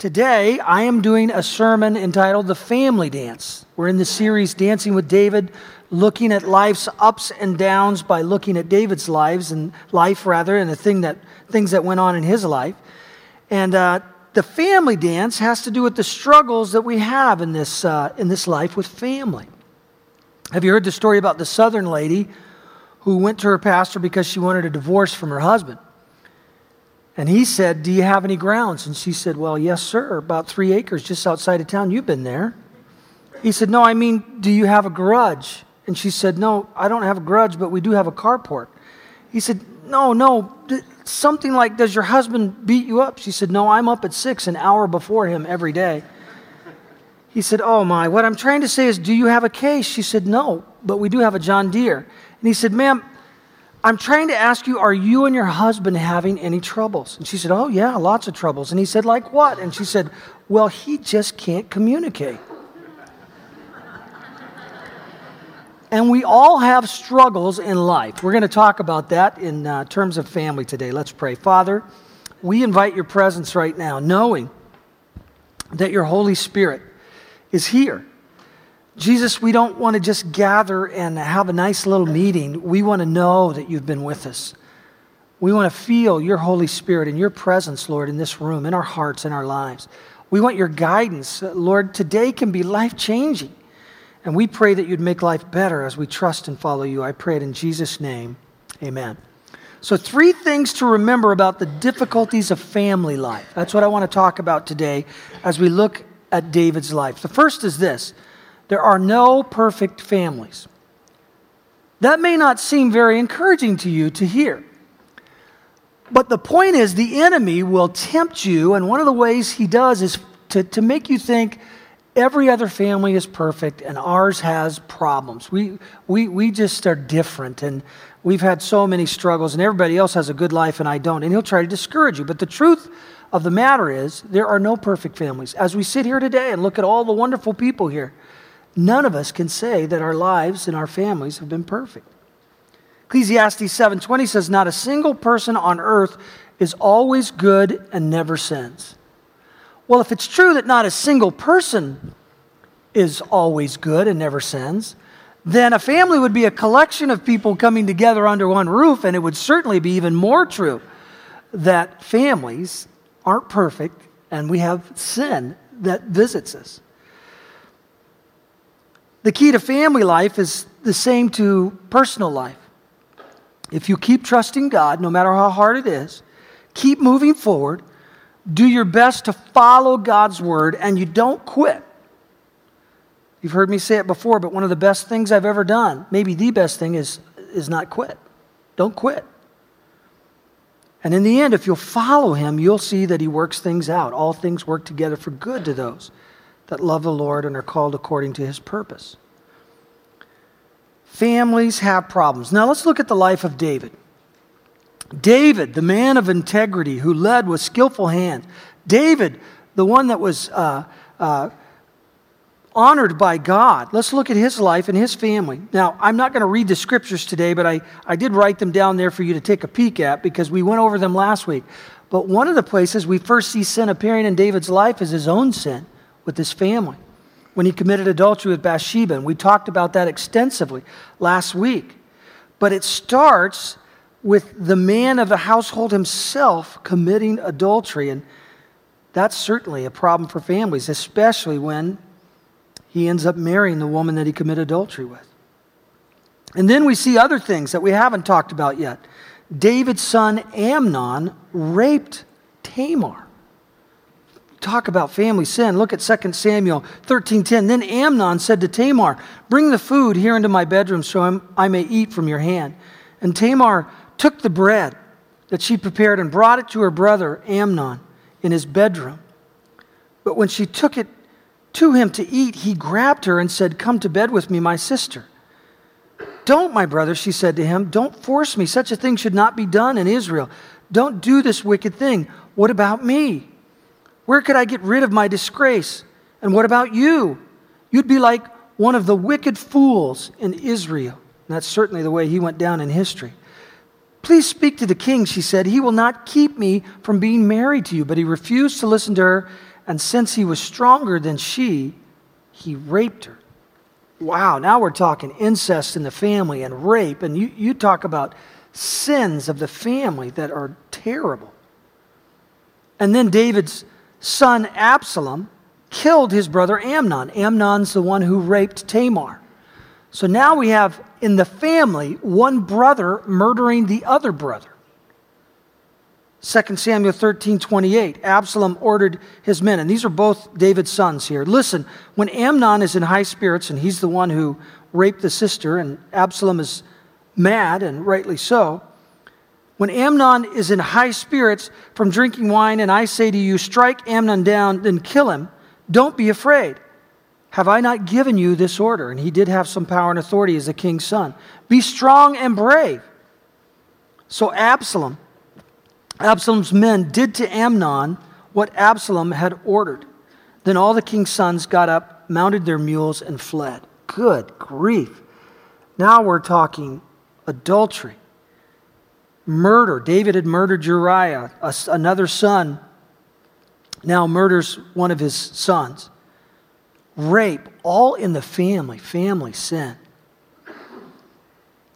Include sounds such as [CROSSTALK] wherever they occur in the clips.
Today, I am doing a sermon entitled The Family Dance. We're in the series Dancing with David, looking at life's ups and downs by looking at David's lives and life rather, and the thing that, things that went on in his life. And uh, the family dance has to do with the struggles that we have in this, uh, in this life with family. Have you heard the story about the southern lady who went to her pastor because she wanted a divorce from her husband? And he said, Do you have any grounds? And she said, Well, yes, sir, about three acres just outside of town. You've been there. He said, No, I mean, do you have a grudge? And she said, No, I don't have a grudge, but we do have a carport. He said, No, no, something like, Does your husband beat you up? She said, No, I'm up at six, an hour before him every day. He said, Oh my, what I'm trying to say is, Do you have a case? She said, No, but we do have a John Deere. And he said, Ma'am, I'm trying to ask you, are you and your husband having any troubles? And she said, Oh, yeah, lots of troubles. And he said, Like what? And she said, Well, he just can't communicate. and we all have struggles in life. We're going to talk about that in uh, terms of family today. Let's pray. Father, we invite your presence right now, knowing that your Holy Spirit is here Jesus, we don't want to just gather and have a nice little meeting. We want to know that you've been with us. We want to feel your Holy Spirit and your presence, Lord, in this room, in our hearts, in our lives. We want your guidance. Lord, today can be life changing. And we pray that you'd make life better as we trust and follow you. I pray it in Jesus' name. Amen. So, three things to remember about the difficulties of family life. That's what I want to talk about today as we look at David's life. The first is this there are no perfect families. That may not seem very encouraging to you to hear. But the point is, the enemy will tempt you, and one of the ways he does is to, to make you think every other family is perfect and ours has problems. We, we, we just are different, and we've had so many struggles, and everybody else has a good life, and I don't. And he'll try to discourage you. But the truth of the matter is, there are no perfect families. As we sit here today and look at all the wonderful people here, None of us can say that our lives and our families have been perfect. Ecclesiastes 7:20 says not a single person on earth is always good and never sins. Well, if it's true that not a single person is always good and never sins, then a family would be a collection of people coming together under one roof, and it would certainly be even more true that families aren't perfect and we have sin that visits us. The key to family life is the same to personal life. If you keep trusting God, no matter how hard it is, keep moving forward, do your best to follow God's word, and you don't quit. You've heard me say it before, but one of the best things I've ever done, maybe the best thing, is, is not quit. Don't quit. And in the end, if you'll follow him, you'll see that he works things out. All things work together for good to those that love the Lord and are called according to his purpose. Families have problems. Now let's look at the life of David. David, the man of integrity who led with skillful hand. David, the one that was uh, uh, honored by God. Let's look at his life and his family. Now, I'm not going to read the scriptures today, but I, I did write them down there for you to take a peek at because we went over them last week. But one of the places we first see sin appearing in David's life is his own sin with his family when he committed adultery with Bathsheba. And we talked about that extensively last week. But it starts with the man of the household himself committing adultery. And that's certainly a problem for families, especially when he ends up marrying the woman that he committed adultery with. And then we see other things that we haven't talked about yet. David's son Amnon raped Tamar talk about family sin. Look at 2 Samuel 13:10. Then Amnon said to Tamar, "Bring the food here into my bedroom so I may eat from your hand." And Tamar took the bread that she prepared and brought it to her brother Amnon in his bedroom. But when she took it to him to eat, he grabbed her and said, "Come to bed with me, my sister." Don't, my brother, she said to him, don't force me. Such a thing should not be done in Israel. Don't do this wicked thing. What about me? Where could I get rid of my disgrace? And what about you? You'd be like one of the wicked fools in Israel. And that's certainly the way he went down in history. Please speak to the king, she said. He will not keep me from being married to you. But he refused to listen to her, and since he was stronger than she, he raped her. Wow, now we're talking incest in the family and rape, and you, you talk about sins of the family that are terrible. And then David's son Absalom killed his brother Amnon. Amnon's the one who raped Tamar. So now we have in the family one brother murdering the other brother. 2 Samuel 13, 28. Absalom ordered his men, and these are both David's sons here. Listen, when Amnon is in high spirits, and he's the one who raped the sister, and Absalom is mad, and rightly so. When Amnon is in high spirits from drinking wine, and I say to you, strike Amnon down, then kill him, don't be afraid. Have I not given you this order? And he did have some power and authority as a king's son. Be strong and brave. So Absalom, Absalom's men did to Amnon what Absalom had ordered. Then all the king's sons got up, mounted their mules, and fled. Good grief. Now we're talking adultery, murder. David had murdered Uriah, another son now murders one of his sons. Rape, all in the family, family sin.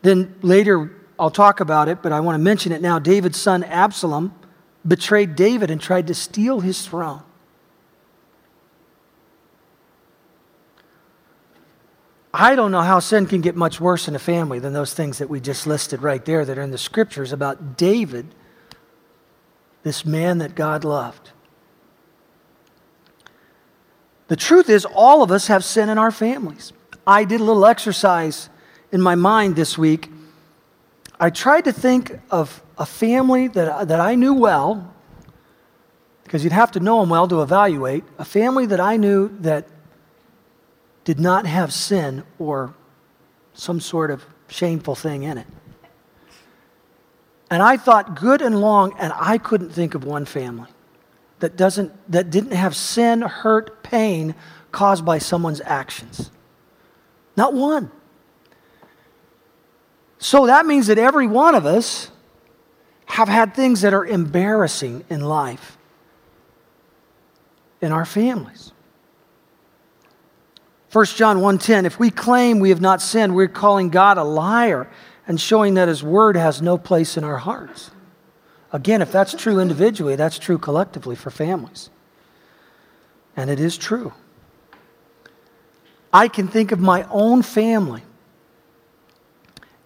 Then later, I'll talk about it, but I want to mention it now. David's son Absalom betrayed David and tried to steal his throne. I don't know how sin can get much worse in a family than those things that we just listed right there that are in the scriptures about David, this man that God loved. The truth is, all of us have sin in our families. I did a little exercise in my mind this week I tried to think of a family that, that I knew well, because you'd have to know them well to evaluate, a family that I knew that did not have sin or some sort of shameful thing in it. And I thought good and long, and I couldn't think of one family that, doesn't, that didn't have sin, hurt, pain caused by someone's actions. Not one. So that means that every one of us have had things that are embarrassing in life, in our families. 1 John 1:10 If we claim we have not sinned, we're calling God a liar and showing that his word has no place in our hearts. Again, if that's true individually, that's true collectively for families. And it is true. I can think of my own family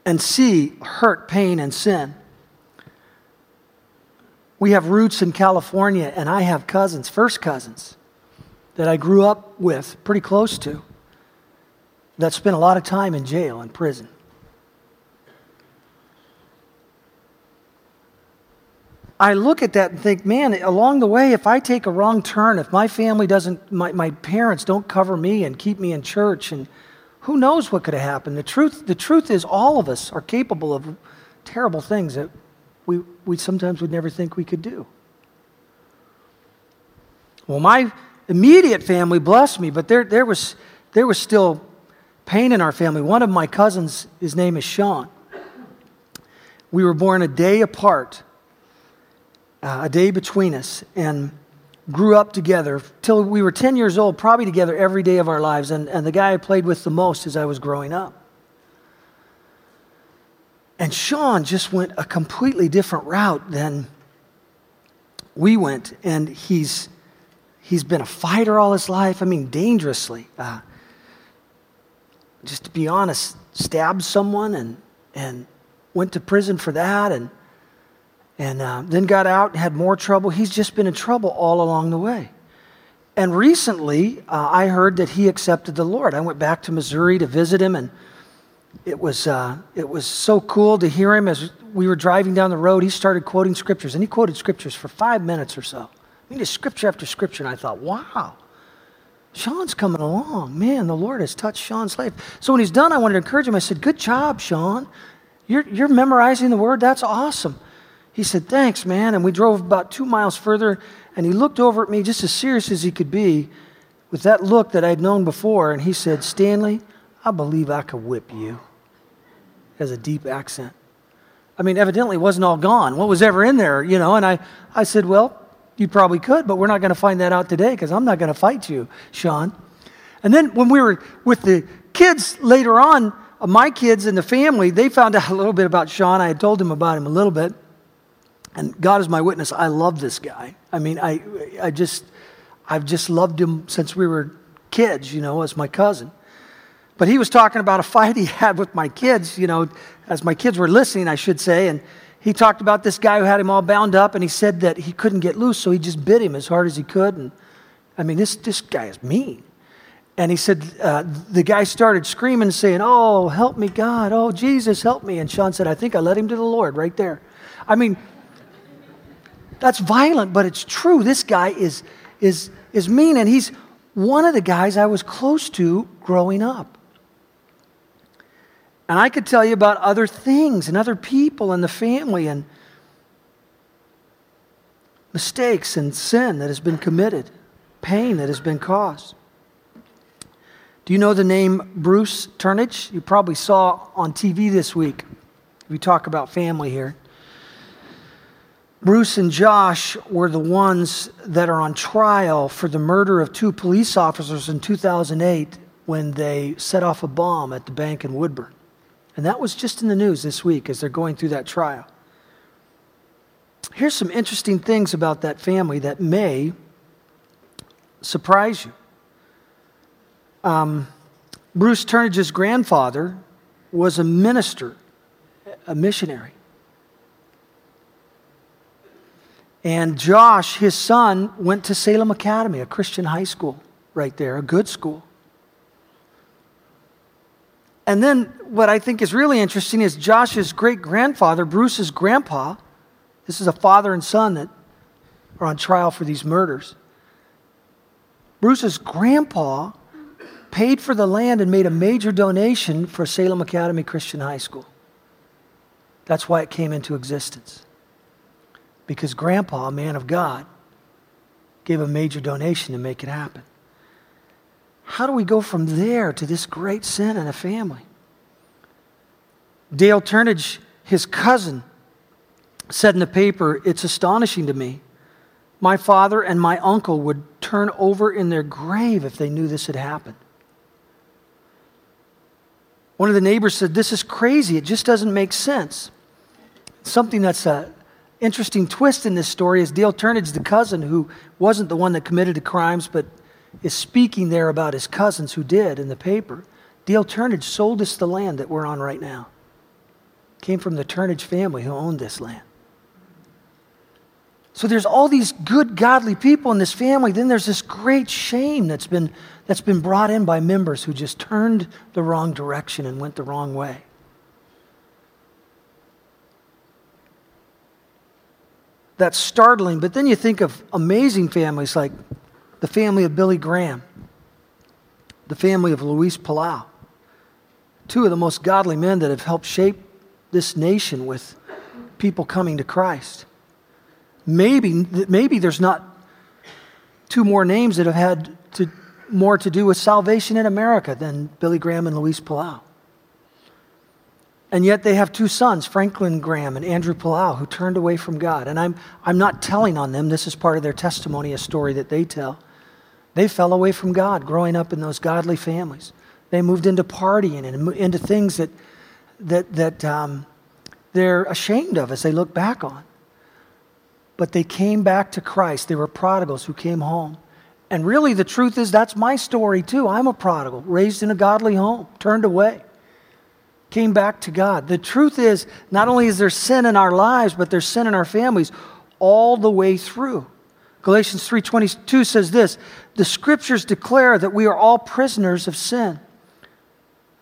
and see hurt, pain, and sin. We have roots in California, and I have cousins, first cousins, that I grew up with, pretty close to, that spent a lot of time in jail and prison. I look at that and think, man, along the way, if I take a wrong turn, if my family doesn't, my, my parents don't cover me and keep me in church and who knows what could have happened? The truth, the truth is, all of us are capable of terrible things that we, we sometimes would never think we could do. Well, my immediate family blessed me, but there, there, was, there was still pain in our family. One of my cousins, his name is Sean. We were born a day apart, uh, a day between us. And grew up together till we were 10 years old, probably together every day of our lives, and, and the guy I played with the most as I was growing up. And Sean just went a completely different route than we went, and he's, he's been a fighter all his life. I mean, dangerously. Uh, just to be honest, stabbed someone and, and went to prison for that, and and uh, then got out and had more trouble. He's just been in trouble all along the way. And recently, uh, I heard that he accepted the Lord. I went back to Missouri to visit him, and it was, uh, it was so cool to hear him as we were driving down the road. He started quoting scriptures, and he quoted scriptures for five minutes or so. I mean, just scripture after scripture, and I thought, wow, Sean's coming along. Man, the Lord has touched Sean's life. So when he's done, I wanted to encourage him. I said, Good job, Sean. You're, you're memorizing the word. That's awesome. He said, Thanks, man. And we drove about two miles further, and he looked over at me just as serious as he could be with that look that I'd known before. And he said, Stanley, I believe I could whip you. Has a deep accent. I mean, evidently it wasn't all gone. What was ever in there, you know? And I, I said, Well, You probably could, but we're not going to find that out today because I'm not going to fight you, Sean. And then when we were with the kids later on, uh, my kids and the family, they found out [LAUGHS] a little bit about Sean. I had told them about him a little bit. And God is my witness. I love this guy. I mean, I, I just, I've just loved him since we were kids, you know, as my cousin. But he was talking about a fight he [LAUGHS] had with my kids, you know, as my kids were listening, I should say. And he talked about this guy who had him all bound up, and he said that he couldn't get loose, so he just bit him as hard as he could. And I mean, this, this guy is mean. And he said, uh, the guy started screaming, saying, Oh, help me, God. Oh, Jesus, help me. And Sean said, I think I led him to the Lord right there. I mean, that's violent, but it's true. This guy is, is, is mean, and he's one of the guys I was close to growing up. And I could tell you about other things and other people and the family and mistakes and sin that has been committed, pain that has been caused. Do you know the name Bruce Turnidge? You probably saw on TV this week. We talk about family here. Bruce and Josh were the ones that are on trial for the murder of two police officers in 2008 when they set off a bomb at the bank in Woodburn. And that was just in the news this week as they're going through that trial. Here's some interesting things about that family that may surprise you. Um, Bruce Turnidge's grandfather was a minister, a missionary. And Josh, his son, went to Salem Academy, a Christian high school right there, a good school. And then what I think is really interesting is Josh's great grandfather, Bruce's grandpa, this is a father and son that are on trial for these murders. Bruce's grandpa paid for the land and made a major donation for Salem Academy Christian High School. That's why it came into existence. Because Grandpa, a man of God, gave a major donation to make it happen. How do we go from there to this great sin in a family? Dale Turnidge, his cousin, said in the paper, It's astonishing to me. My father and my uncle would turn over in their grave if they knew this had happened. One of the neighbors said, This is crazy. It just doesn't make sense. Something that's an interesting twist in this story is Dale Turnidge, the cousin who wasn't the one that committed the crimes, but is speaking there about his cousins who did in the paper. Dale Turnidge sold us the land that we're on right now. Came from the Turnidge family who owned this land. So there's all these good, godly people in this family. Then there's this great shame that's been, that's been brought in by members who just turned the wrong direction and went the wrong way. That's startling, but then you think of amazing families like the family of Billy Graham, the family of Luis Palau, two of the most godly men that have helped shape this nation with people coming to Christ. Maybe, maybe there's not two more names that have had to, more to do with salvation in America than Billy Graham and Luis Palau. And yet they have two sons, Franklin Graham and Andrew Palau, who turned away from God. And I'm, I'm not telling on them. This is part of their testimony, a story that they tell. They fell away from God growing up in those godly families. They moved into partying and into things that, that, that um, they're ashamed of as they look back on. But they came back to Christ. They were prodigals who came home. And really, the truth is, that's my story too. I'm a prodigal, raised in a godly home, turned away, came back to God. The truth is, not only is there sin in our lives, but there's sin in our families all the way through. Galatians 3:22 says this, the scriptures declare that we are all prisoners of sin.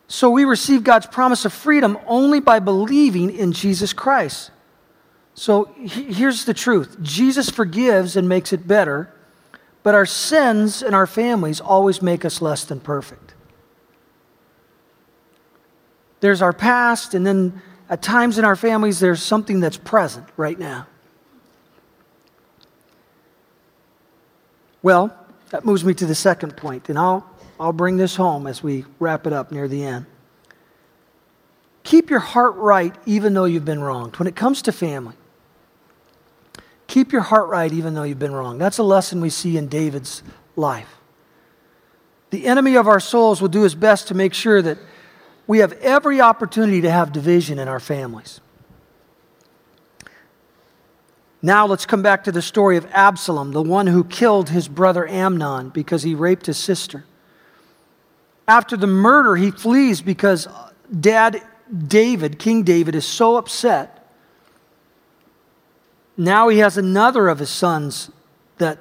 So we receive God's promise of freedom only by believing in Jesus Christ. So here's the truth. Jesus forgives and makes it better, but our sins and our families always make us less than perfect. There's our past, and then at times in our families, there's something that's present right now. Well, that moves me to the second point, and I'll, I'll bring this home as we wrap it up near the end. Keep your heart right even though you've been wronged. When it comes to family, Keep your heart right even though you've been wrong. That's a lesson we see in David's life. The enemy of our souls will do his best to make sure that we have every opportunity to have division in our families. Now let's come back to the story of Absalom, the one who killed his brother Amnon because he raped his sister. After the murder, he flees because dad David, King David, is so upset. Now he has another of his sons that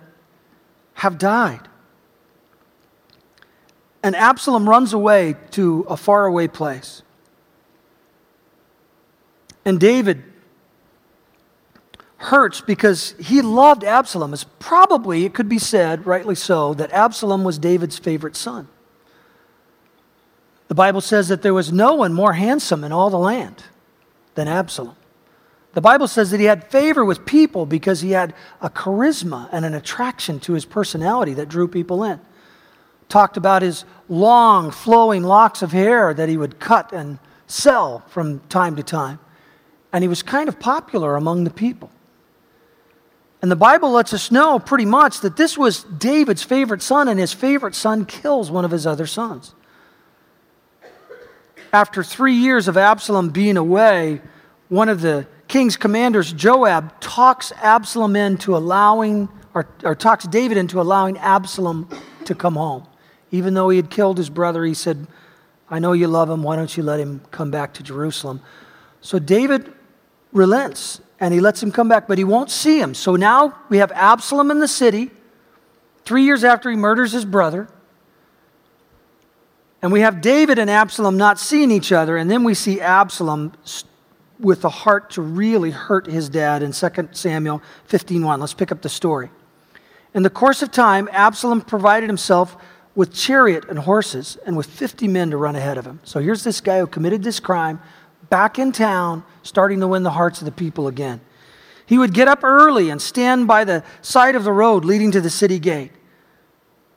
have died. And Absalom runs away to a faraway place. And David hurts because he loved Absalom. It's probably, it could be said, rightly so, that Absalom was David's favorite son. The Bible says that there was no one more handsome in all the land than Absalom. The Bible says that he had favor with people because he had a charisma and an attraction to his personality that drew people in. Talked about his long, flowing locks of hair that he would cut and sell from time to time. And he was kind of popular among the people. And the Bible lets us know pretty much that this was David's favorite son, and his favorite son kills one of his other sons after three years of Absalom being away, one of the king's commanders, Joab, talks Absalom into allowing, or, or talks David into allowing Absalom to come home. Even though he had killed his brother, he said, I know you love him. Why don't you let him come back to Jerusalem? So David relents and he lets him come back, but he won't see him. So now we have Absalom in the city, three years after he murders his brother. And we have David and Absalom not seeing each other, and then we see Absalom with the heart to really hurt his dad in 2 Samuel 15:1. Let's pick up the story. In the course of time, Absalom provided himself with chariot and horses and with 50 men to run ahead of him. So here's this guy who committed this crime back in town, starting to win the hearts of the people again. He would get up early and stand by the side of the road leading to the city gate.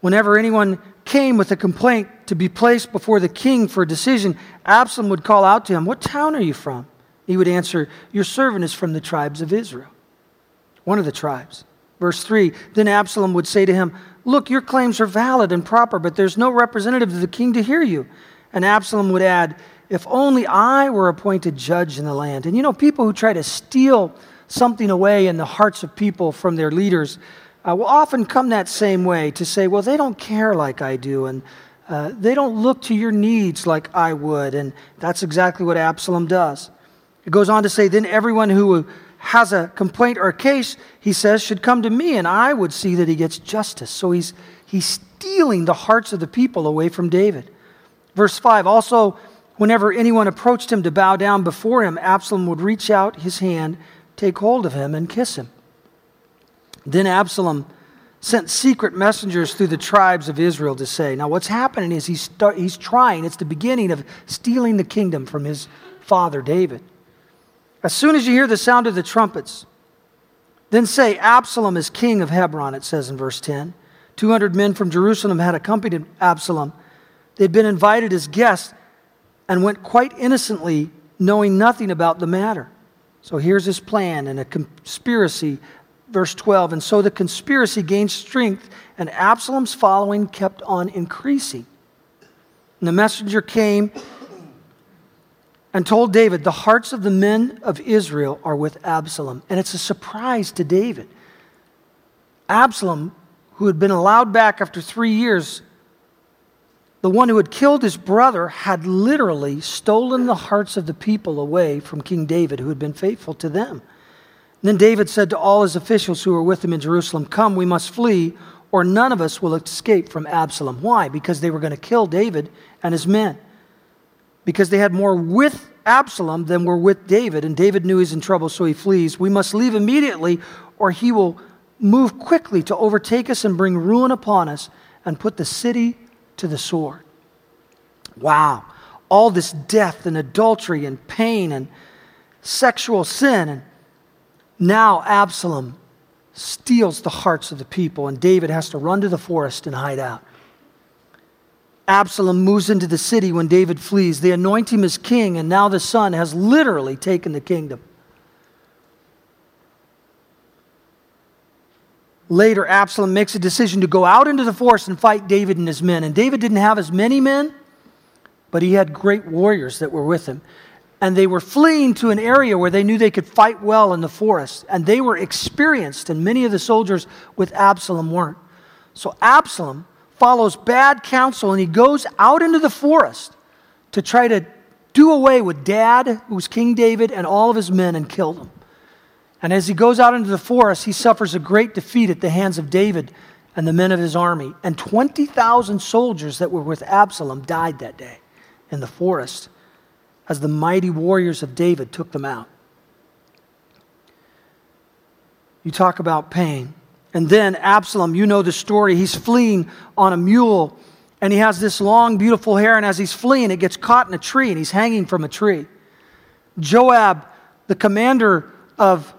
Whenever anyone came with a complaint to be placed before the king for a decision, Absalom would call out to him, What town are you from? He would answer, Your servant is from the tribes of Israel, one of the tribes. Verse 3 Then Absalom would say to him, Look, your claims are valid and proper, but there's no representative of the king to hear you. And Absalom would add, If only I were appointed judge in the land. And you know, people who try to steal something away in the hearts of people from their leaders, uh, will often come that same way to say, well, they don't care like I do, and uh, they don't look to your needs like I would. And that's exactly what Absalom does. It goes on to say, then everyone who has a complaint or a case, he says, should come to me, and I would see that he gets justice. So he's, he's stealing the hearts of the people away from David. Verse 5 also, whenever anyone approached him to bow down before him, Absalom would reach out his hand, take hold of him, and kiss him. Then Absalom sent secret messengers through the tribes of Israel to say, Now, what's happening is he's, start, he's trying, it's the beginning of stealing the kingdom from his father David. As soon as you hear the sound of the trumpets, then say, Absalom is king of Hebron, it says in verse 10. 200 men from Jerusalem had accompanied Absalom. They'd been invited as guests and went quite innocently, knowing nothing about the matter. So here's his plan and a conspiracy verse 12. And so the conspiracy gained strength, and Absalom's following kept on increasing. And the messenger came and told David, The hearts of the men of Israel are with Absalom. And it's a surprise to David. Absalom, who had been allowed back after three years, the one who had killed his brother, had literally stolen the hearts of the people away from King David, who had been faithful to them. Then David said to all his officials who were with him in Jerusalem, Come, we must flee, or none of us will escape from Absalom. Why? Because they were going to kill David and his men. Because they had more with Absalom than were with David, and David knew he's in trouble, so he flees. We must leave immediately, or he will move quickly to overtake us and bring ruin upon us and put the city to the sword. Wow. All this death and adultery and pain and sexual sin and now Absalom steals the hearts of the people, and David has to run to the forest and hide out. Absalom moves into the city when David flees. They anoint him as king, and now the son has literally taken the kingdom. Later, Absalom makes a decision to go out into the forest and fight David and his men. And David didn't have as many men, but he had great warriors that were with him. And they were fleeing to an area where they knew they could fight well in the forest. And they were experienced, and many of the soldiers with Absalom weren't. So Absalom follows bad counsel and he goes out into the forest to try to do away with dad, who was King David, and all of his men and kill them. And as he goes out into the forest, he suffers a great defeat at the hands of David and the men of his army. And 20,000 soldiers that were with Absalom died that day in the forest as the mighty warriors of David took them out. You talk about pain. And then Absalom, you know the story. He's fleeing on a mule and he has this long, beautiful hair. And as he's fleeing, it gets caught in a tree and he's hanging from a tree. Joab, the commander of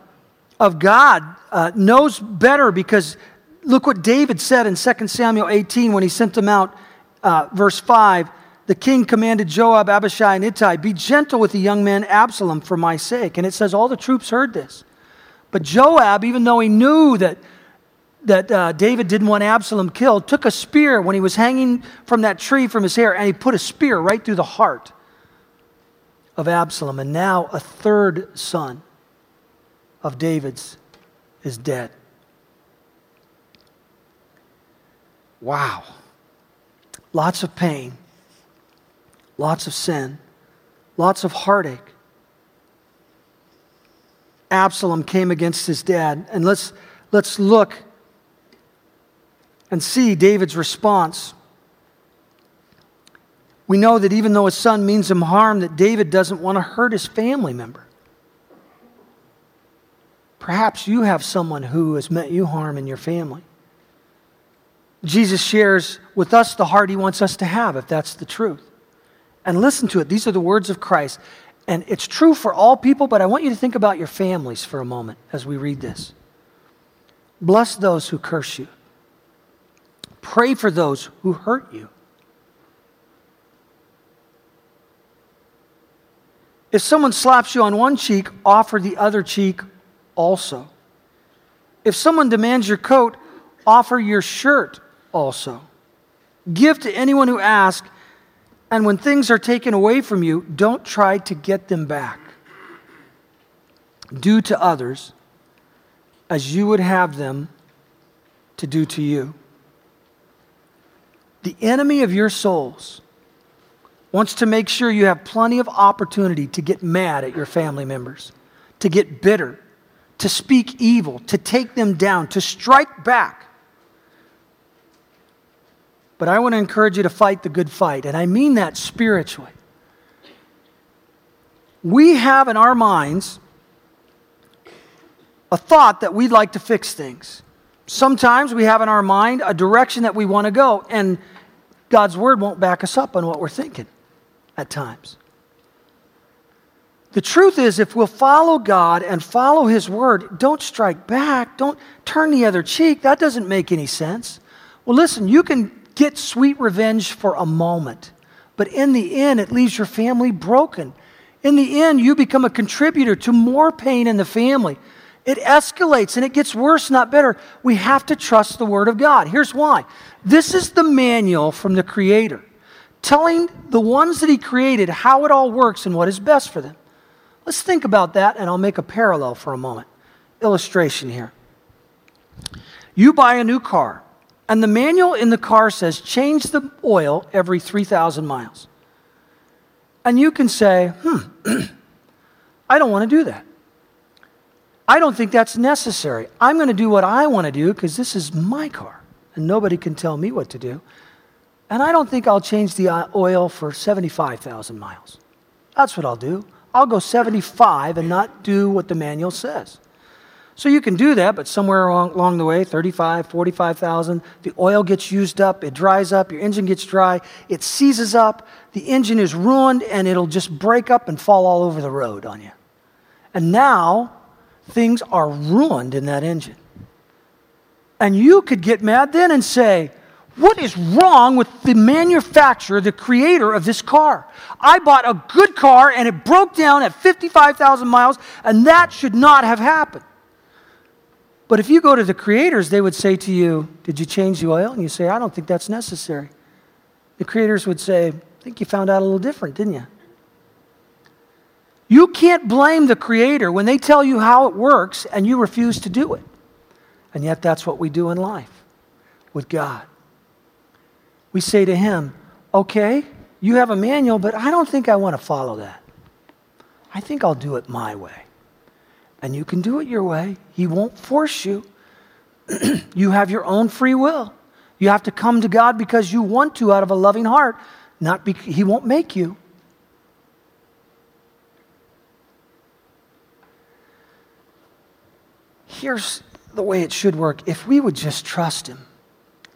of God uh, knows better because look what David said in 2 Samuel 18 when he sent them out, uh, verse 5. The king commanded Joab, Abishai, and Ittai, Be gentle with the young man Absalom for my sake. And it says all the troops heard this. But Joab, even though he knew that, that uh, David didn't want Absalom killed, took a spear when he was hanging from that tree from his hair, and he put a spear right through the heart of Absalom. And now a third son of David's is dead. Wow. Lots of pain, lots of sin, lots of heartache. Absalom came against his dad. And let's, let's look and see David's response. We know that even though his son means him harm, that David doesn't want to hurt his family member. Perhaps you have someone who has meant you harm in your family. Jesus shares with us the heart he wants us to have, if that's the truth. And listen to it. These are the words of Christ. And it's true for all people, but I want you to think about your families for a moment as we read this. Bless those who curse you, pray for those who hurt you. If someone slaps you on one cheek, offer the other cheek also. If someone demands your coat, offer your shirt also. Give to anyone who asks, and when things are taken away from you, don't try to get them back. Do to others as you would have them to do to you. The enemy of your souls wants to make sure you have plenty of opportunity to get mad at your family members, to get bitter, to speak evil, to take them down, to strike back. But I want to encourage you to fight the good fight, and I mean that spiritually. We have in our minds a thought that we'd like to fix things. Sometimes we have in our mind a direction that we want to go, and God's word won't back us up on what we're thinking at times. The truth is, if we'll follow God and follow His word, don't strike back, don't turn the other cheek. That doesn't make any sense. Well, listen, you can get sweet revenge for a moment, but in the end, it leaves your family broken. In the end, you become a contributor to more pain in the family. It escalates and it gets worse, not better. We have to trust the Word of God. Here's why this is the manual from the Creator, telling the ones that He created how it all works and what is best for them. Let's think about that, and I'll make a parallel for a moment. Illustration here. You buy a new car, and the manual in the car says change the oil every 3,000 miles. And you can say, hmm, [CLEARS THROAT] I don't want to do that. I don't think that's necessary. I'm going to do what I want to do because this is my car, and nobody can tell me what to do. And I don't think I'll change the uh, oil for 75,000 miles. That's what I'll do. I'll go 75 and not do what the manual says. So you can do that, but somewhere along, the way, 35, 45,000, the oil gets used up, it dries up, your engine gets dry, it seizes up, the engine is ruined, and it'll just break up and fall all over the road on you. And now things are ruined in that engine. And you could get mad then and say, what is wrong with the manufacturer, the creator of this car? I bought a good car and it broke down at 55,000 miles, and that should not have happened. But if you go to the creators, they would say to you, Did you change the oil? And you say, I don't think that's necessary. The creators would say, I think you found out a little different, didn't you? You can't blame the creator when they tell you how it works and you refuse to do it. And yet, that's what we do in life with God. We say to Him, Okay, you have a manual, but I don't think I want to follow that. I think I'll do it my way. And you can do it your way. He won't force you. [CLEARS THROAT] you have your own free will. You have to come to God because you want to out of a loving heart, not because He won't make you. Here's the way it should work if we would just trust Him.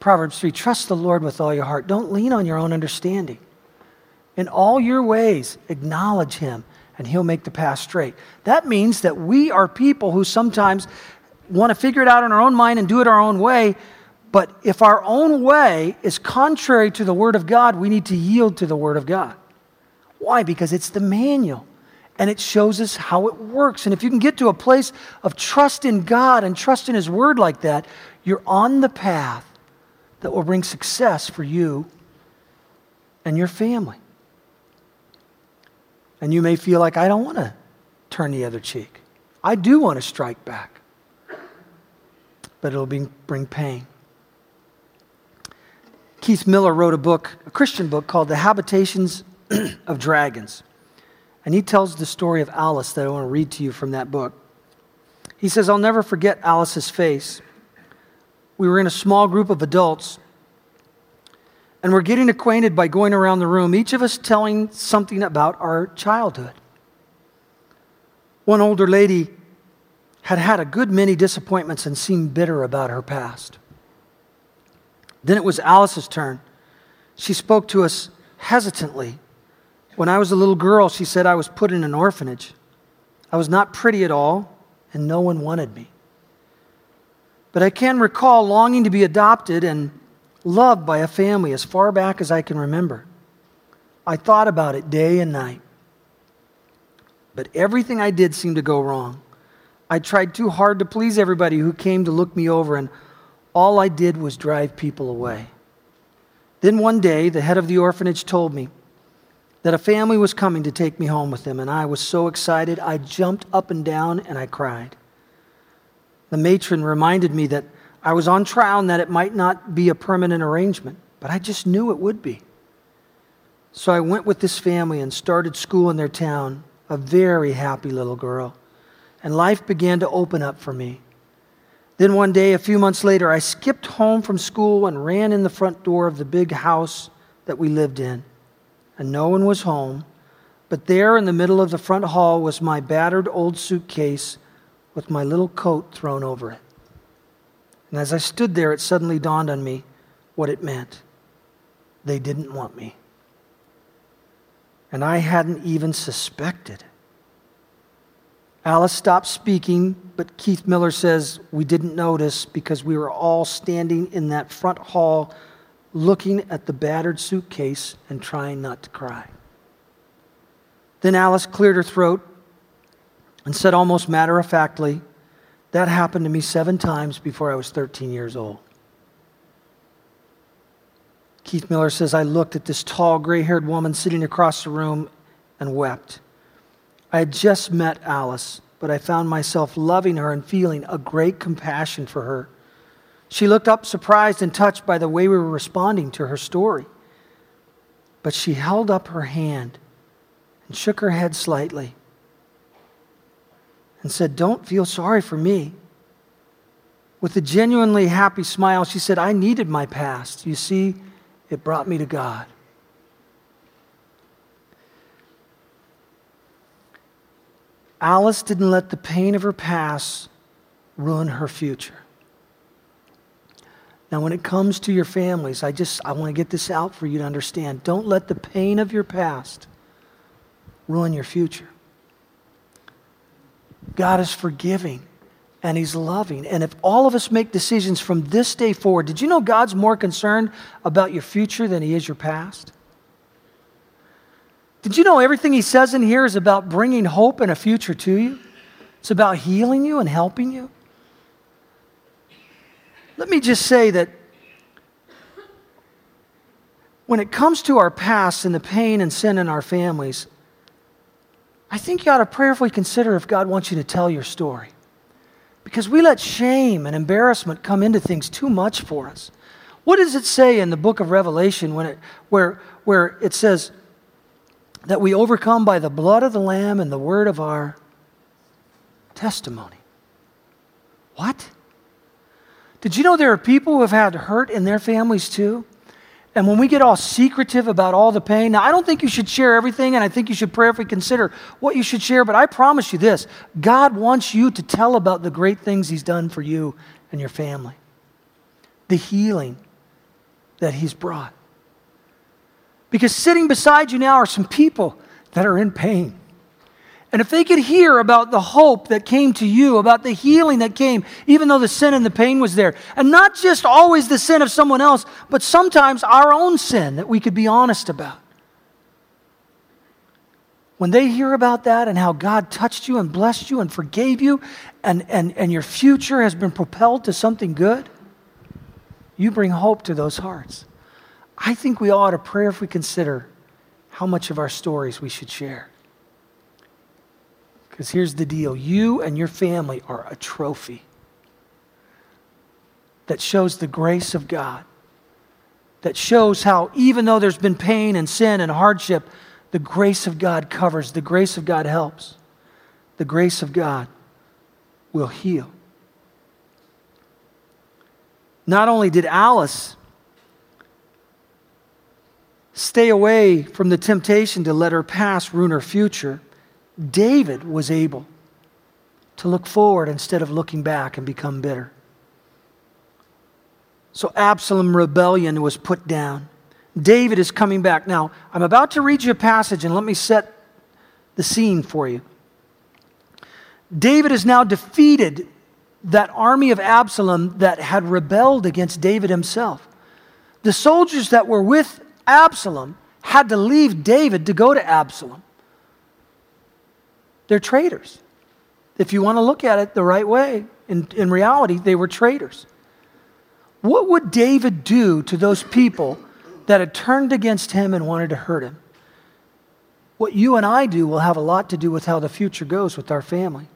Proverbs 3 Trust the Lord with all your heart. Don't lean on your own understanding. In all your ways, acknowledge Him, and He'll make the path straight. That means that we are people who sometimes want to figure it out in our own mind and do it our own way. But if our own way is contrary to the Word of God, we need to yield to the Word of God. Why? Because it's the manual and it shows us how it works. And if you can get to a place of trust in God and trust in His Word like that, you're on the path that will bring success for you and your family. And you may feel like, I don't want to turn the other cheek. I do want to strike back. But it'll be, bring pain. Keith Miller wrote a book, a Christian book called The Habitations [CLEARS THROAT] of Dragons. And he tells the story of Alice that I want to read to you from that book. He says, I'll never forget Alice's face. We were in a small group of adults, and we're getting acquainted by going around the room, each of us telling something about our childhood. One older lady had had a good many disappointments and seemed bitter about her past. Then it was Alice's turn. She spoke to us hesitantly when I was a little girl, she said I was put in an orphanage. I was not pretty at all, and no one wanted me. But I can recall longing to be adopted and loved by a family as far back as I can remember. I thought about it day and night. But everything I did seemed to go wrong. I tried too hard to please everybody who came to look me over, and all I did was drive people away. Then one day, the head of the orphanage told me, that a family was coming to take me home with them, and I was so excited I jumped up and down and I cried. The matron reminded me that I was on trial and that it might not be a permanent arrangement, but I just knew it would be. So I went with this family and started school in their town, a very happy little girl, and life began to open up for me. Then one day, a few months later, I skipped home from school and ran in the front door of the big house that we lived in and no one was home. But there in the middle of the front hall was my battered old suitcase with my little coat thrown over it. And as I stood there, it suddenly dawned on me what it meant. They didn't want me. And I hadn't even suspected. Alice stopped speaking, but Keith Miller says we didn't notice because we were all standing in that front hall looking at the battered suitcase and trying not to cry. Then Alice cleared her throat and said almost matter of factly, That happened to me seven times before I was 13 years old. Keith Miller says, I looked at this tall, gray haired woman sitting across the room and wept. I had just met Alice, but I found myself loving her and feeling a great compassion for her. She looked up, surprised and touched by the way we were responding to her story. But she held up her hand and shook her head slightly and said, Don't feel sorry for me. With a genuinely happy smile, she said, I needed my past. You see, it brought me to God. Alice didn't let the pain of her past ruin her future. Now, when it comes to your families, I just I want to get this out for you to understand. Don't let the pain of your past ruin your future. God is forgiving and He's loving. And if all of us make decisions from this day forward, did you know God's more concerned about your future than He is your past? Did you know everything He says in here is about bringing hope and a future to you? It's about healing you and helping you. let me just say that when it comes to our past and the pain and sin in our families, I think you ought to prayerfully consider if God wants you to tell your story. Because we let shame and embarrassment come into things too much for us. What does it say in the book of Revelation when it, where, where it says that we overcome by the blood of the Lamb and the word of our testimony? What? Did you know there are people who have had hurt in their families too? And when we get all secretive about all the pain, now I don't think you should share everything, and I think you should prayerfully consider what you should share, but I promise you this God wants you to tell about the great things He's done for you and your family, the healing that He's brought. Because sitting beside you now are some people that are in pain. And if they could hear about the hope that came to you, about the healing that came, even though the sin and the pain was there, and not just always the sin of someone else, but sometimes our own sin that we could be honest about. When they hear about that and how God touched you and blessed you and forgave you, and, and, and your future has been propelled to something good, you bring hope to those hearts. I think we ought to pray if we consider how much of our stories we should share. Because here's the deal you and your family are a trophy that shows the grace of God, that shows how, even though there's been pain and sin and hardship, the grace of God covers, the grace of God helps, the grace of God will heal. Not only did Alice stay away from the temptation to let her past ruin her future, David was able to look forward instead of looking back and become bitter. So Absalom rebellion was put down. David is coming back. Now, I'm about to read you a passage and let me set the scene for you. David has now defeated that army of Absalom that had rebelled against David himself. The soldiers that were with Absalom had to leave David to go to Absalom. They're traitors. If you want to look at it the right way, in, in reality, they were traitors. What would David do to those people that had turned against him and wanted to hurt him? What you and I do will have a lot to do with how the future goes with our family.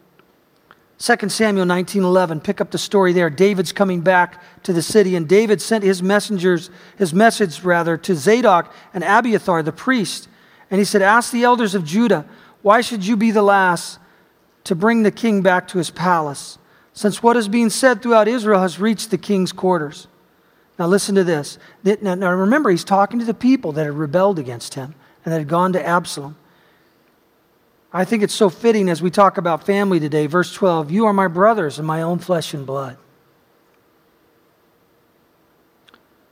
2 Samuel 19:11 pick up the story there David's coming back to the city and David sent his messengers his message rather to Zadok and Abiathar the priest and he said ask the elders of Judah why should you be the last to bring the king back to his palace, since what is being said throughout Israel has reached the king's quarters? Now, listen to this. Now, remember, he's talking to the people that had rebelled against him and that had gone to Absalom. I think it's so fitting as we talk about family today. Verse 12 You are my brothers and my own flesh and blood.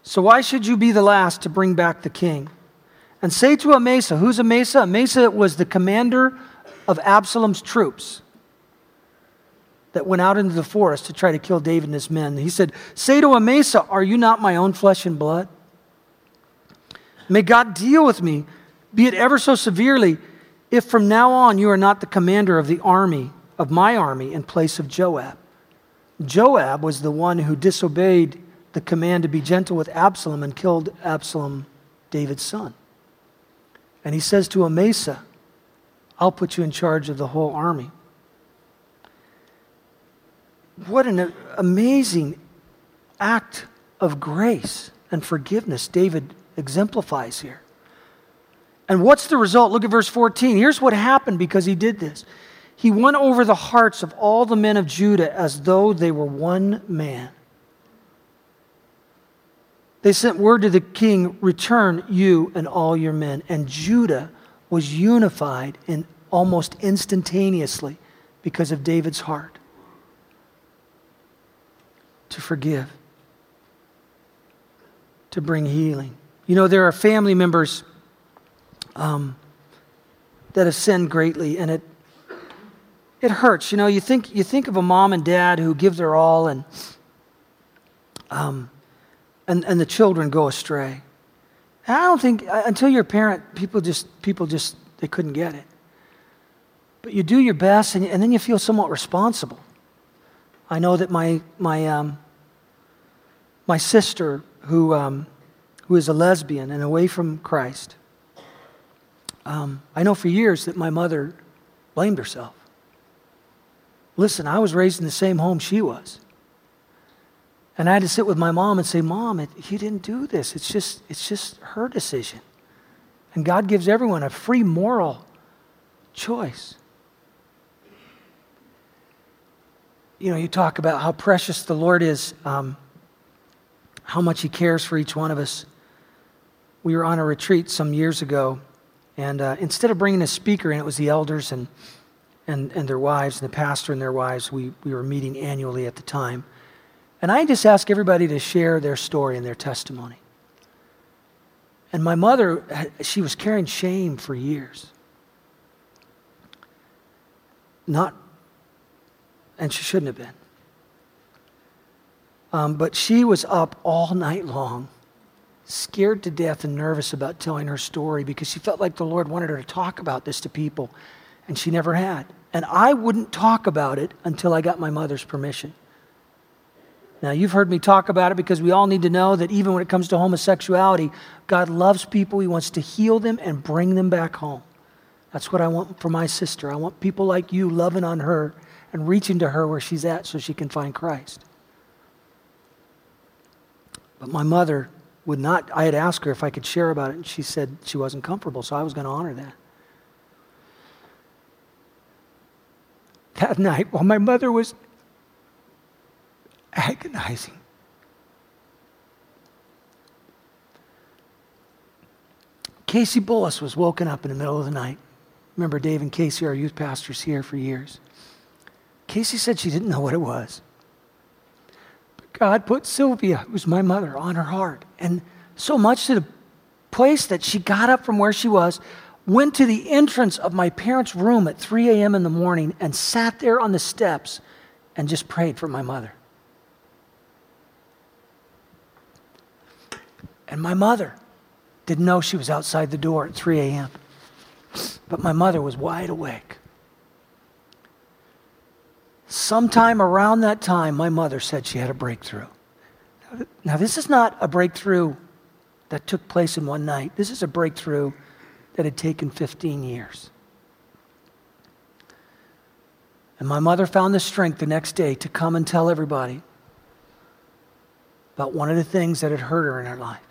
So, why should you be the last to bring back the king? And say to Amasa, who's Amasa? Amasa was the commander of Absalom's troops that went out into the forest to try to kill David and his men. He said, Say to Amasa, Are you not my own flesh and blood? May God deal with me, be it ever so severely, if from now on you are not the commander of the army, of my army, in place of Joab. Joab was the one who disobeyed the command to be gentle with Absalom and killed Absalom, David's son. And he says to Amasa, I'll put you in charge of the whole army. What an amazing act of grace and forgiveness David exemplifies here. And what's the result? Look at verse 14. Here's what happened because he did this. He won over the hearts of all the men of Judah as though they were one man. They sent word to the king, Return you and all your men. And Judah was unified in almost instantaneously because of David's heart to forgive, to bring healing. You know, there are family members um, that have sinned greatly, and it it hurts. You know, you think you think of a mom and dad who give their all and um, and, and the children go astray. And I don't think uh, until you're a parent, people just people just they couldn't get it. But you do your best, and, and then you feel somewhat responsible. I know that my my um, my sister, who, um, who is a lesbian and away from Christ, um, I know for years that my mother blamed herself. Listen, I was raised in the same home she was. And I had to sit with my mom and say, Mom, it, you didn't do this. It's just, it's just her decision. And God gives everyone a free moral choice. You know, you talk about how precious the Lord is, um, how much He cares for each one of us. We were on a retreat some years ago, and uh, instead of bringing a speaker in, it was the elders and, and, and their wives, and the pastor and their wives. We, we were meeting annually at the time. And I just ask everybody to share their story and their testimony. And my mother, she was carrying shame for years. Not, and she shouldn't have been. Um, but she was up all night long, scared to death and nervous about telling her story because she felt like the Lord wanted her to talk about this to people, and she never had. And I wouldn't talk about it until I got my mother's permission. Now, you've heard me talk about it because we all need to know that even when it comes to homosexuality, God loves people. He wants to heal them and bring them back home. That's what I want for my sister. I want people like you loving on her and reaching to her where she's at so she can find Christ. But my mother would not, I had asked her if I could share about it, and she said she wasn't comfortable, so I was going to honor that. That night, while my mother was Casey Bullis was woken up in the middle of the night. Remember Dave and Casey, our youth pastors here for years. Casey said she didn't know what it was. But God put Sylvia, who's my mother, on her heart. And so much to the place that she got up from where she was, went to the entrance of my parents' room at 3 a.m. in the morning, and sat there on the steps and just prayed for my mother. And my mother didn't know she was outside the door at 3 a.m. But my mother was wide awake. Sometime around that time, my mother said she had a breakthrough. Now, this is not a breakthrough that took place in one night. This is a breakthrough that had taken 15 years. And my mother found the strength the next day to come and tell everybody about one of the things that had hurt her in her life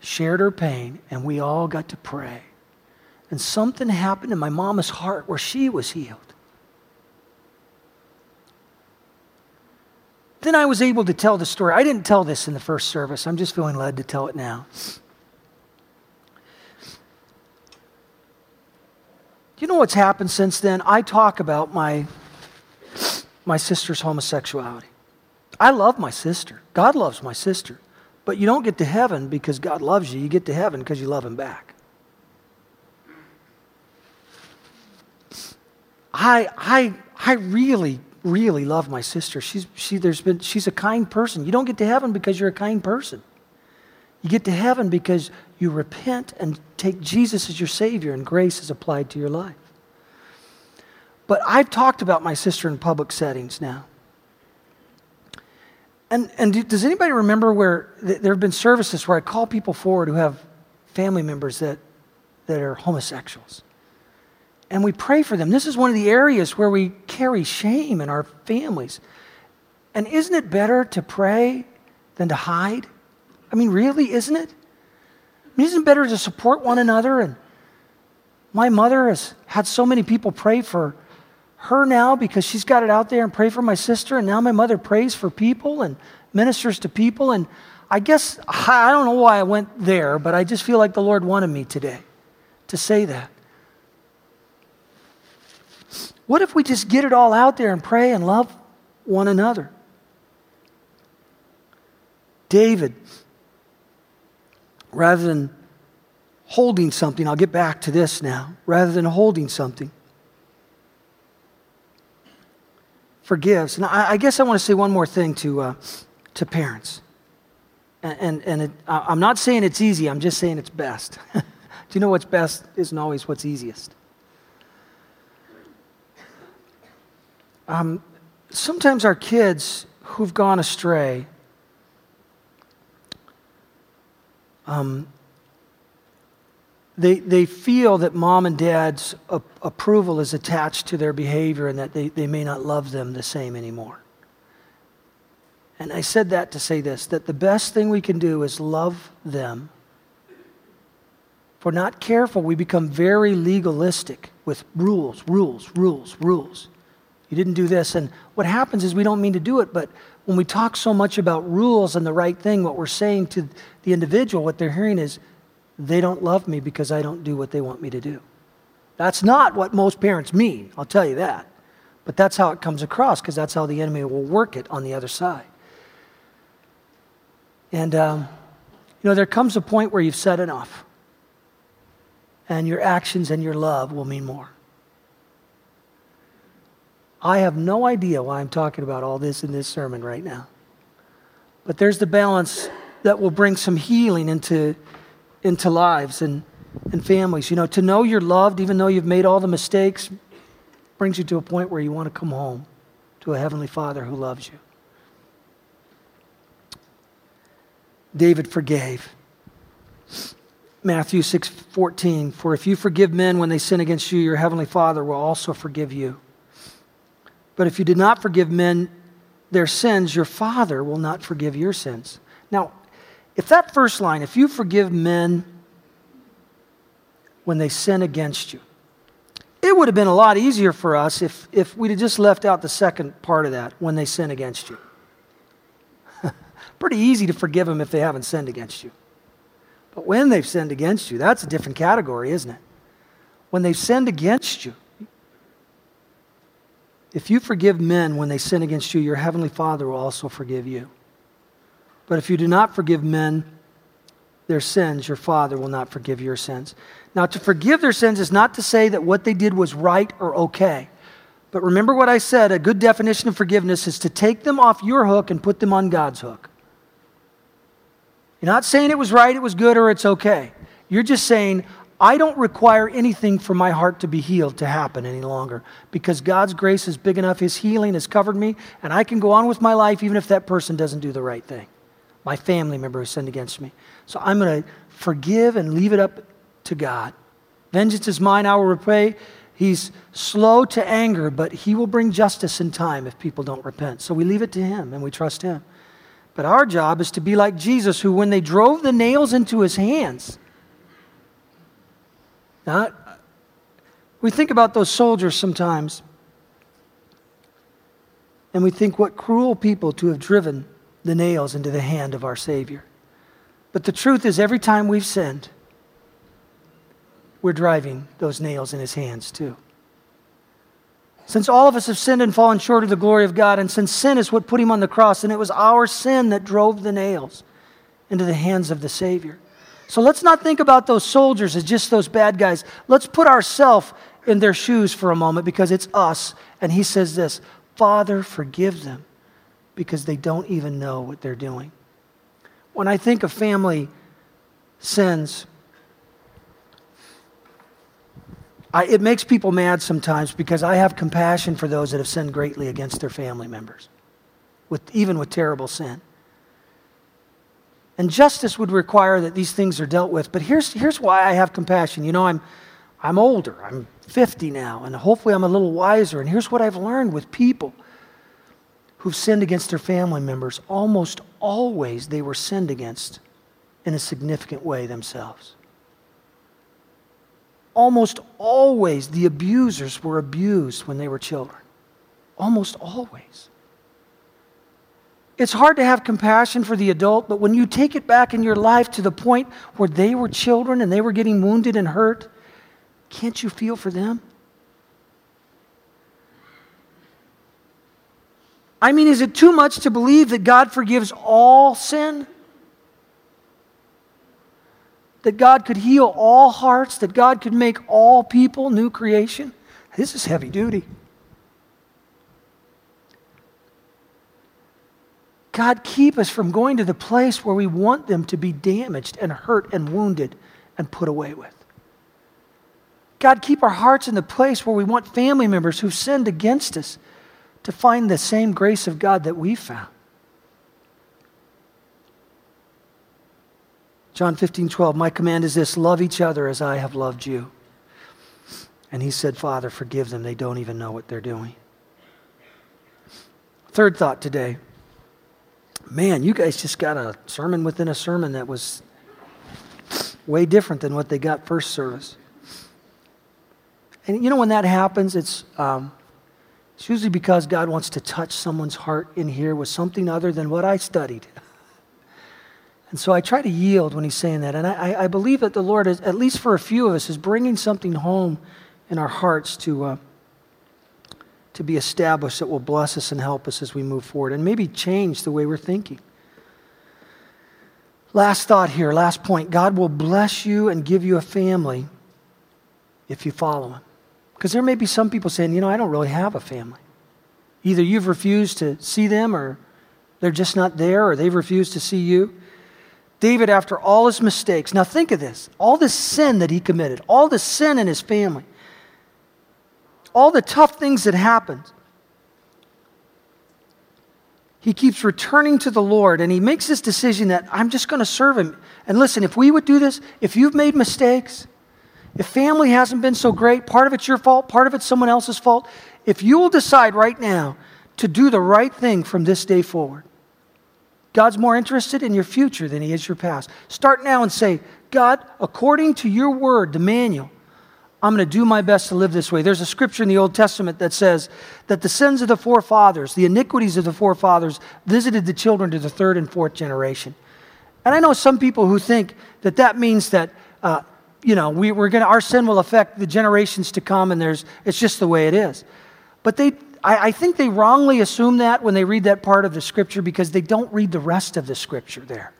shared her pain, and we all got to pray. And something happened in my mama's heart where she was healed. Then I was able to tell the story. I didn't tell this in the first service, I'm just feeling led to tell it now. You know what's happened since then? I talk about my, my sister's homosexuality. I love my sister. God loves my sister. But you don't get to heaven because God loves you. You get to heaven because you love Him back. I, I, I really, really love my sister. She's, she, there's been, she's a kind person. You don't get to heaven because you're a kind person. You get to heaven because you repent and take Jesus as your Savior and grace is applied to your life. But I've talked about my sister in public settings now. And, and do, does anybody remember where th- there have been services where I call people forward who have family members that, that are homosexuals? And we pray for them. This is one of the areas where we carry shame in our families. And isn't it better to pray than to hide? I mean, really, isn't it? I mean, isn't it better to support one another? And my mother has had so many people pray for her now because she's got it out there and pray for my sister. And now my mother prays for people and ministers to people. And I guess, I don't know why I went there, but I just feel like the Lord wanted me today to say that. What if we just get it all out there and pray and love one another? David, rather than holding something, I'll get back to this now, rather than holding something, forgives. And I, I guess I want to say one more thing to, uh, to parents. And, and, and it, I'm not saying it's easy, I'm just saying it's best. [LAUGHS] Do you know what's best isn't always what's easiest? Um, sometimes our kids who've gone astray, um, they, they feel that mom and dad's a- approval is attached to their behavior and that they, they may not love them the same anymore. And I said that to say this that the best thing we can do is love them. If we're not careful, we become very legalistic with rules, rules, rules, rules. You didn't do this. And what happens is we don't mean to do it, but when we talk so much about rules and the right thing, what we're saying to the individual, what they're hearing is, they don't love me because I don't do what they want me to do. That's not what most parents mean, I'll tell you that. But that's how it comes across because that's how the enemy will work it on the other side. And, um, you know, there comes a point where you've said enough, and your actions and your love will mean more. I have no idea why I'm talking about all this in this sermon right now. But there's the balance that will bring some healing into, into lives and, and families. You know, to know you're loved, even though you've made all the mistakes, brings you to a point where you want to come home to a Heavenly Father who loves you. David forgave. Matthew 6 14, for if you forgive men when they sin against you, your heavenly Father will also forgive you. But if you did not forgive men their sins, your Father will not forgive your sins. Now, if that first line, if you forgive men when they sin against you, it would have been a lot easier for us if, if we'd have just left out the second part of that, when they sin against you. [LAUGHS] Pretty easy to forgive them if they haven't sinned against you. But when they've sinned against you, that's a different category, isn't it? When they've sinned against you, if you forgive men when they sin against you, your heavenly Father will also forgive you. But if you do not forgive men their sins, your Father will not forgive your sins. Now, to forgive their sins is not to say that what they did was right or okay. But remember what I said a good definition of forgiveness is to take them off your hook and put them on God's hook. You're not saying it was right, it was good, or it's okay. You're just saying, I don't require anything for my heart to be healed to happen any longer because God's grace is big enough. His healing has covered me, and I can go on with my life even if that person doesn't do the right thing. My family member who sinned against me. So I'm going to forgive and leave it up to God. Vengeance is mine, I will repay. He's slow to anger, but he will bring justice in time if people don't repent. So we leave it to him and we trust him. But our job is to be like Jesus, who, when they drove the nails into his hands, not, we think about those soldiers sometimes, and we think what cruel people to have driven the nails into the hand of our Savior. But the truth is, every time we've sinned, we're driving those nails in his hands too. Since all of us have sinned and fallen short of the glory of God, and since sin is what put him on the cross, and it was our sin that drove the nails into the hands of the Savior. So let's not think about those soldiers as just those bad guys. Let's put ourselves in their shoes for a moment because it's us. And he says this Father, forgive them because they don't even know what they're doing. When I think of family sins, I, it makes people mad sometimes because I have compassion for those that have sinned greatly against their family members, with, even with terrible sin. And justice would require that these things are dealt with. But here's, here's why I have compassion. You know, I'm, I'm older, I'm 50 now, and hopefully I'm a little wiser. And here's what I've learned with people who've sinned against their family members. Almost always they were sinned against in a significant way themselves. Almost always the abusers were abused when they were children. Almost always. It's hard to have compassion for the adult, but when you take it back in your life to the point where they were children and they were getting wounded and hurt, can't you feel for them? I mean, is it too much to believe that God forgives all sin? That God could heal all hearts? That God could make all people new creation? This is heavy duty. God, keep us from going to the place where we want them to be damaged and hurt and wounded and put away with. God, keep our hearts in the place where we want family members who've sinned against us to find the same grace of God that we found. John 15, 12, my command is this love each other as I have loved you. And he said, Father, forgive them. They don't even know what they're doing. Third thought today. Man, you guys just got a sermon within a sermon that was way different than what they got first service. And you know, when that happens, it's, um, it's usually because God wants to touch someone's heart in here with something other than what I studied. [LAUGHS] And so I try to yield when he's saying that. And I, I believe that the Lord, is, at least for a few of us, is bringing something home in our hearts to, uh, to be established that will bless us and help us as we move forward and maybe change the way we're thinking. Last thought here, last point God will bless you and give you a family if you follow Him. Because there may be some people saying, you know, I don't really have a family. Either you've refused to see them, or they're just not there, or they've refused to see you. David, after all his mistakes, now think of this all the sin that he committed, all the sin in his family, all the tough things that happened. He keeps returning to the Lord and he makes this decision that I'm just going to serve him. And listen, if we would do this, if you've made mistakes, if family hasn't been so great, part of it's your fault, part of it's someone else's fault, if you will decide right now to do the right thing from this day forward, God's more interested in your future than he is your past. Start now and say, God, according to your word, the manual, I'm going to do my best to live this way. There's a scripture in the Old Testament that says that the sins of the forefathers, the iniquities of the forefathers, visited the children to the third and fourth generation. And I know some people who think that that means that, uh, you know, we, we're to, our sin will affect the generations to come and there's, it's just the way it is. But they, I, I think they wrongly assume that when they read that part of the scripture because they don't read the rest of the scripture there.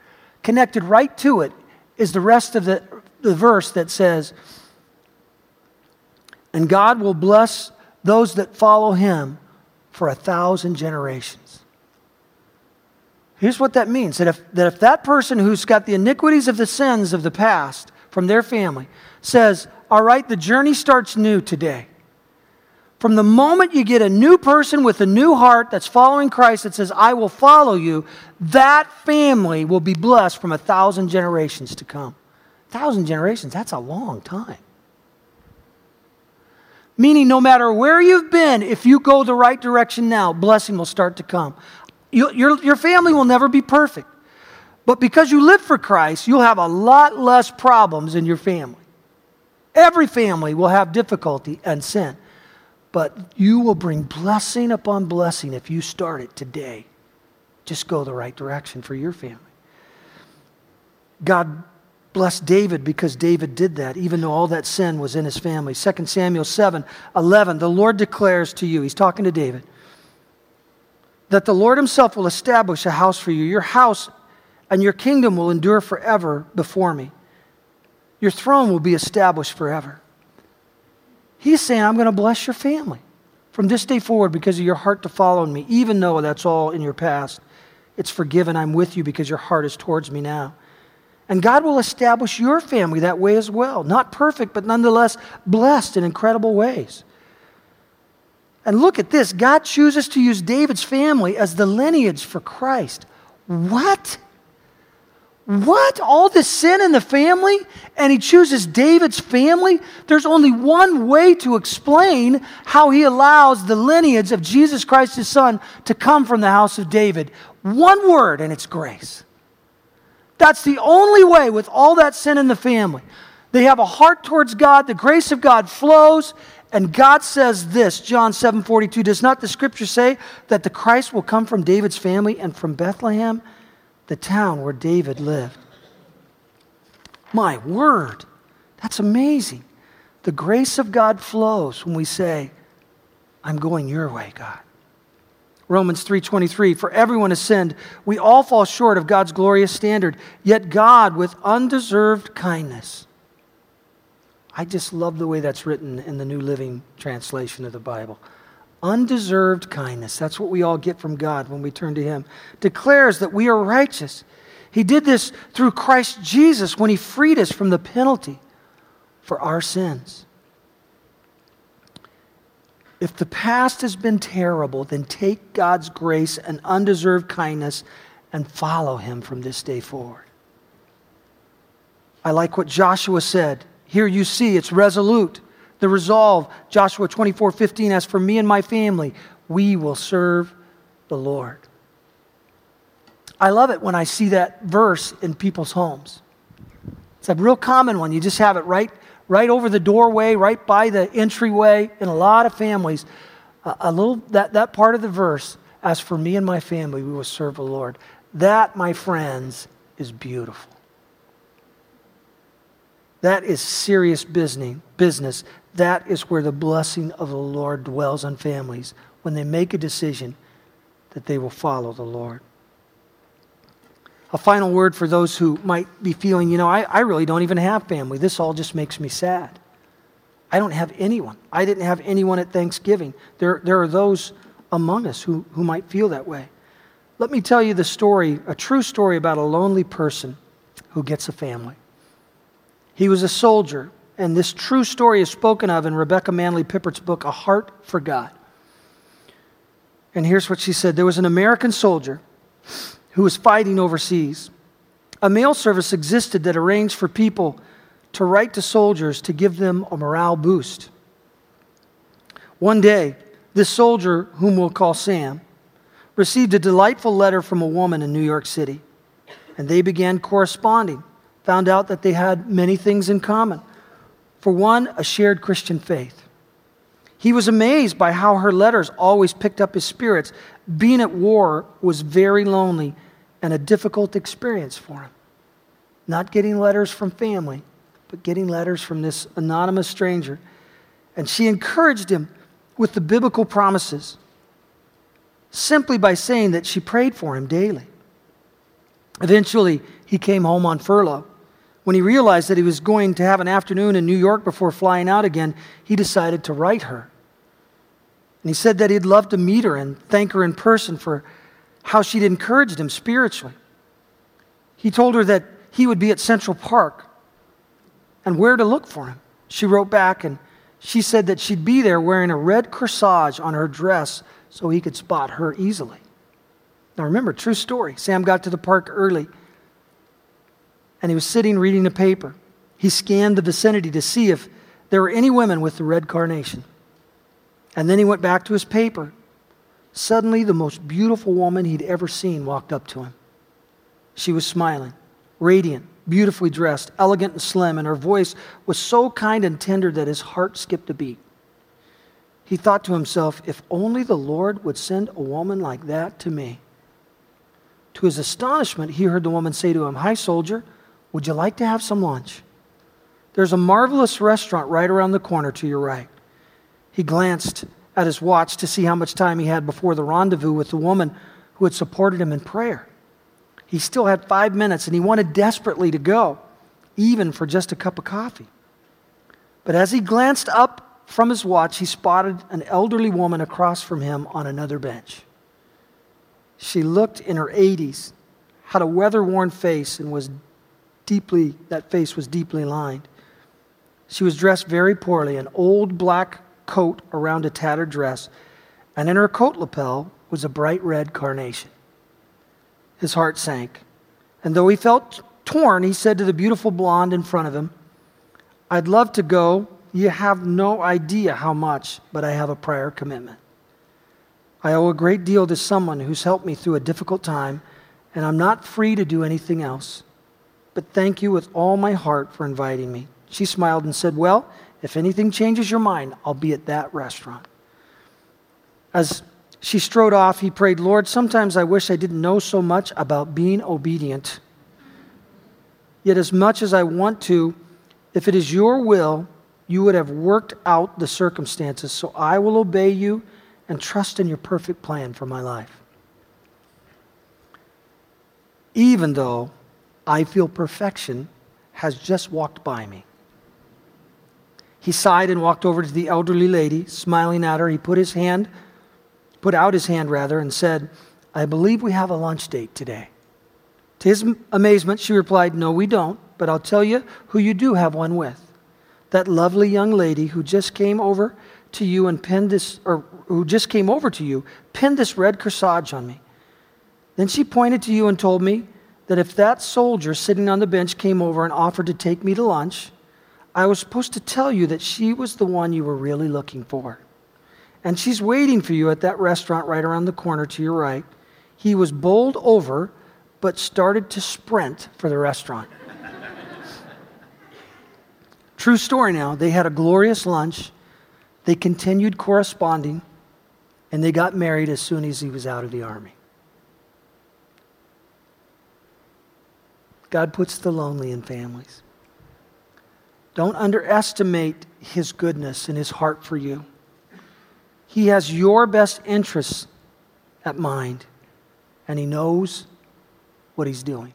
Connected right to it is the rest of the, the verse that says, and God will bless those that follow him for a thousand generations. Here's what that means that if, that if that person who's got the iniquities of the sins of the past from their family says, All right, the journey starts new today. From the moment you get a new person with a new heart that's following Christ that says, I will follow you, that family will be blessed from a thousand generations to come. A thousand generations, that's a long time. Meaning, no matter where you've been, if you go the right direction now, blessing will start to come. You, your, your family will never be perfect. But because you live for Christ, you'll have a lot less problems in your family. Every family will have difficulty and sin. But you will bring blessing upon blessing if you start it today. Just go the right direction for your family. God blessed David because David did that, even though all that sin was in his family. 2 Samuel 7 11, the Lord declares to you, he's talking to David, that the Lord himself will establish a house for you. Your house and your kingdom will endure forever before me. Your throne will be established forever. He's saying, I'm going to bless your family from this day forward because of your heart to follow me, even though that's all in your past. It's forgiven. I'm with you because your heart is towards me now. And God will establish your family that way as well. Not perfect, but nonetheless blessed in incredible ways. And look at this God chooses to use David's family as the lineage for Christ. What? What? All this sin in the family? And he chooses David's family? There's only one way to explain how he allows the lineage of Jesus Christ, his son, to come from the house of David. One word, and it's grace. That's the only way with all that sin in the family. They have a heart towards God, the grace of God flows, and God says this, John 7 42, does not the scripture say that the Christ will come from David's family and from Bethlehem, the town where David lived? My word, that's amazing. The grace of God flows when we say, I'm going your way, God. Romans 3:23 For everyone has sinned we all fall short of God's glorious standard yet God with undeserved kindness I just love the way that's written in the New Living Translation of the Bible undeserved kindness that's what we all get from God when we turn to him declares that we are righteous he did this through Christ Jesus when he freed us from the penalty for our sins if the past has been terrible, then take God's grace and undeserved kindness and follow Him from this day forward. I like what Joshua said. Here you see it's resolute. The resolve, Joshua 24 15, as for me and my family, we will serve the Lord. I love it when I see that verse in people's homes. It's a real common one. You just have it right, right over the doorway, right by the entryway. In a lot of families, a, a little that, that part of the verse, as for me and my family, we will serve the Lord. That, my friends, is beautiful. That is serious business. That is where the blessing of the Lord dwells on families when they make a decision that they will follow the Lord. A final word for those who might be feeling, you know, I, I really don't even have family. This all just makes me sad. I don't have anyone. I didn't have anyone at Thanksgiving. There, there are those among us who, who might feel that way. Let me tell you the story, a true story about a lonely person who gets a family. He was a soldier, and this true story is spoken of in Rebecca Manley Pippert's book, A Heart for God. And here's what she said There was an American soldier who was fighting overseas. A mail service existed that arranged for people to write to soldiers to give them a morale boost. One day, this soldier, whom we'll call Sam, received a delightful letter from a woman in New York City, and they began corresponding. Found out that they had many things in common. For one, a shared Christian faith. He was amazed by how her letters always picked up his spirits. Being at war was very lonely and a difficult experience for him. Not getting letters from family, but getting letters from this anonymous stranger. And she encouraged him with the biblical promises simply by saying that she prayed for him daily. Eventually, he came home on furlough. When he realized that he was going to have an afternoon in New York before flying out again, he decided to write her. And he said that he'd love to meet her and thank her in person for how she'd encouraged him spiritually. He told her that he would be at Central Park and where to look for him. She wrote back and she said that she'd be there wearing a red corsage on her dress so he could spot her easily. Now remember, true story. Sam got to the park early and he was sitting reading a paper. He scanned the vicinity to see if there were any women with the red carnation. And then he went back to his paper. Suddenly, the most beautiful woman he'd ever seen walked up to him. She was smiling, radiant, beautifully dressed, elegant and slim, and her voice was so kind and tender that his heart skipped a beat. He thought to himself, if only the Lord would send a woman like that to me. To his astonishment, he heard the woman say to him, Hi, soldier. Would you like to have some lunch? There's a marvelous restaurant right around the corner to your right. He glanced at his watch to see how much time he had before the rendezvous with the woman who had supported him in prayer. He still had five minutes and he wanted desperately to go, even for just a cup of coffee. But as he glanced up from his watch, he spotted an elderly woman across from him on another bench. She looked in her 80s, had a weather worn face, and was deeply, that face was deeply lined. She was dressed very poorly, an old black coat around a tattered dress, and in her coat lapel was a bright red carnation. His heart sank, and though he felt torn, he said to the beautiful blonde in front of him, I'd love to go. You have no idea how much, but I have a prior commitment. I owe a great deal to someone who's helped me through a difficult time, and I'm not free to do anything else but thank you with all my heart for inviting me. She smiled and said, Well, if anything changes your mind, I'll be at that restaurant. As she strode off, he prayed, Lord, sometimes I wish I didn't know so much about being obedient. Yet, as much as I want to, if it is your will, you would have worked out the circumstances. So I will obey you and trust in your perfect plan for my life. Even though I feel perfection has just walked by me. He sighed and walked over to the elderly lady, smiling at her. He put his hand, put out his hand rather, and said, I believe we have a lunch date today. To his amazement, she replied, No, we don't, but I'll tell you who you do have one with. That lovely young lady who just came over to you and pinned this, or who just came over to you, pinned this red corsage on me. Then she pointed to you and told me, that if that soldier sitting on the bench came over and offered to take me to lunch, I was supposed to tell you that she was the one you were really looking for. And she's waiting for you at that restaurant right around the corner to your right. He was bowled over, but started to sprint for the restaurant. [LAUGHS] True story now. They had a glorious lunch. They continued corresponding, and they got married as soon as he was out of the army. God puts the lonely in families. Don't underestimate his goodness and his heart for you. He has your best interests at mind, and he knows what he's doing.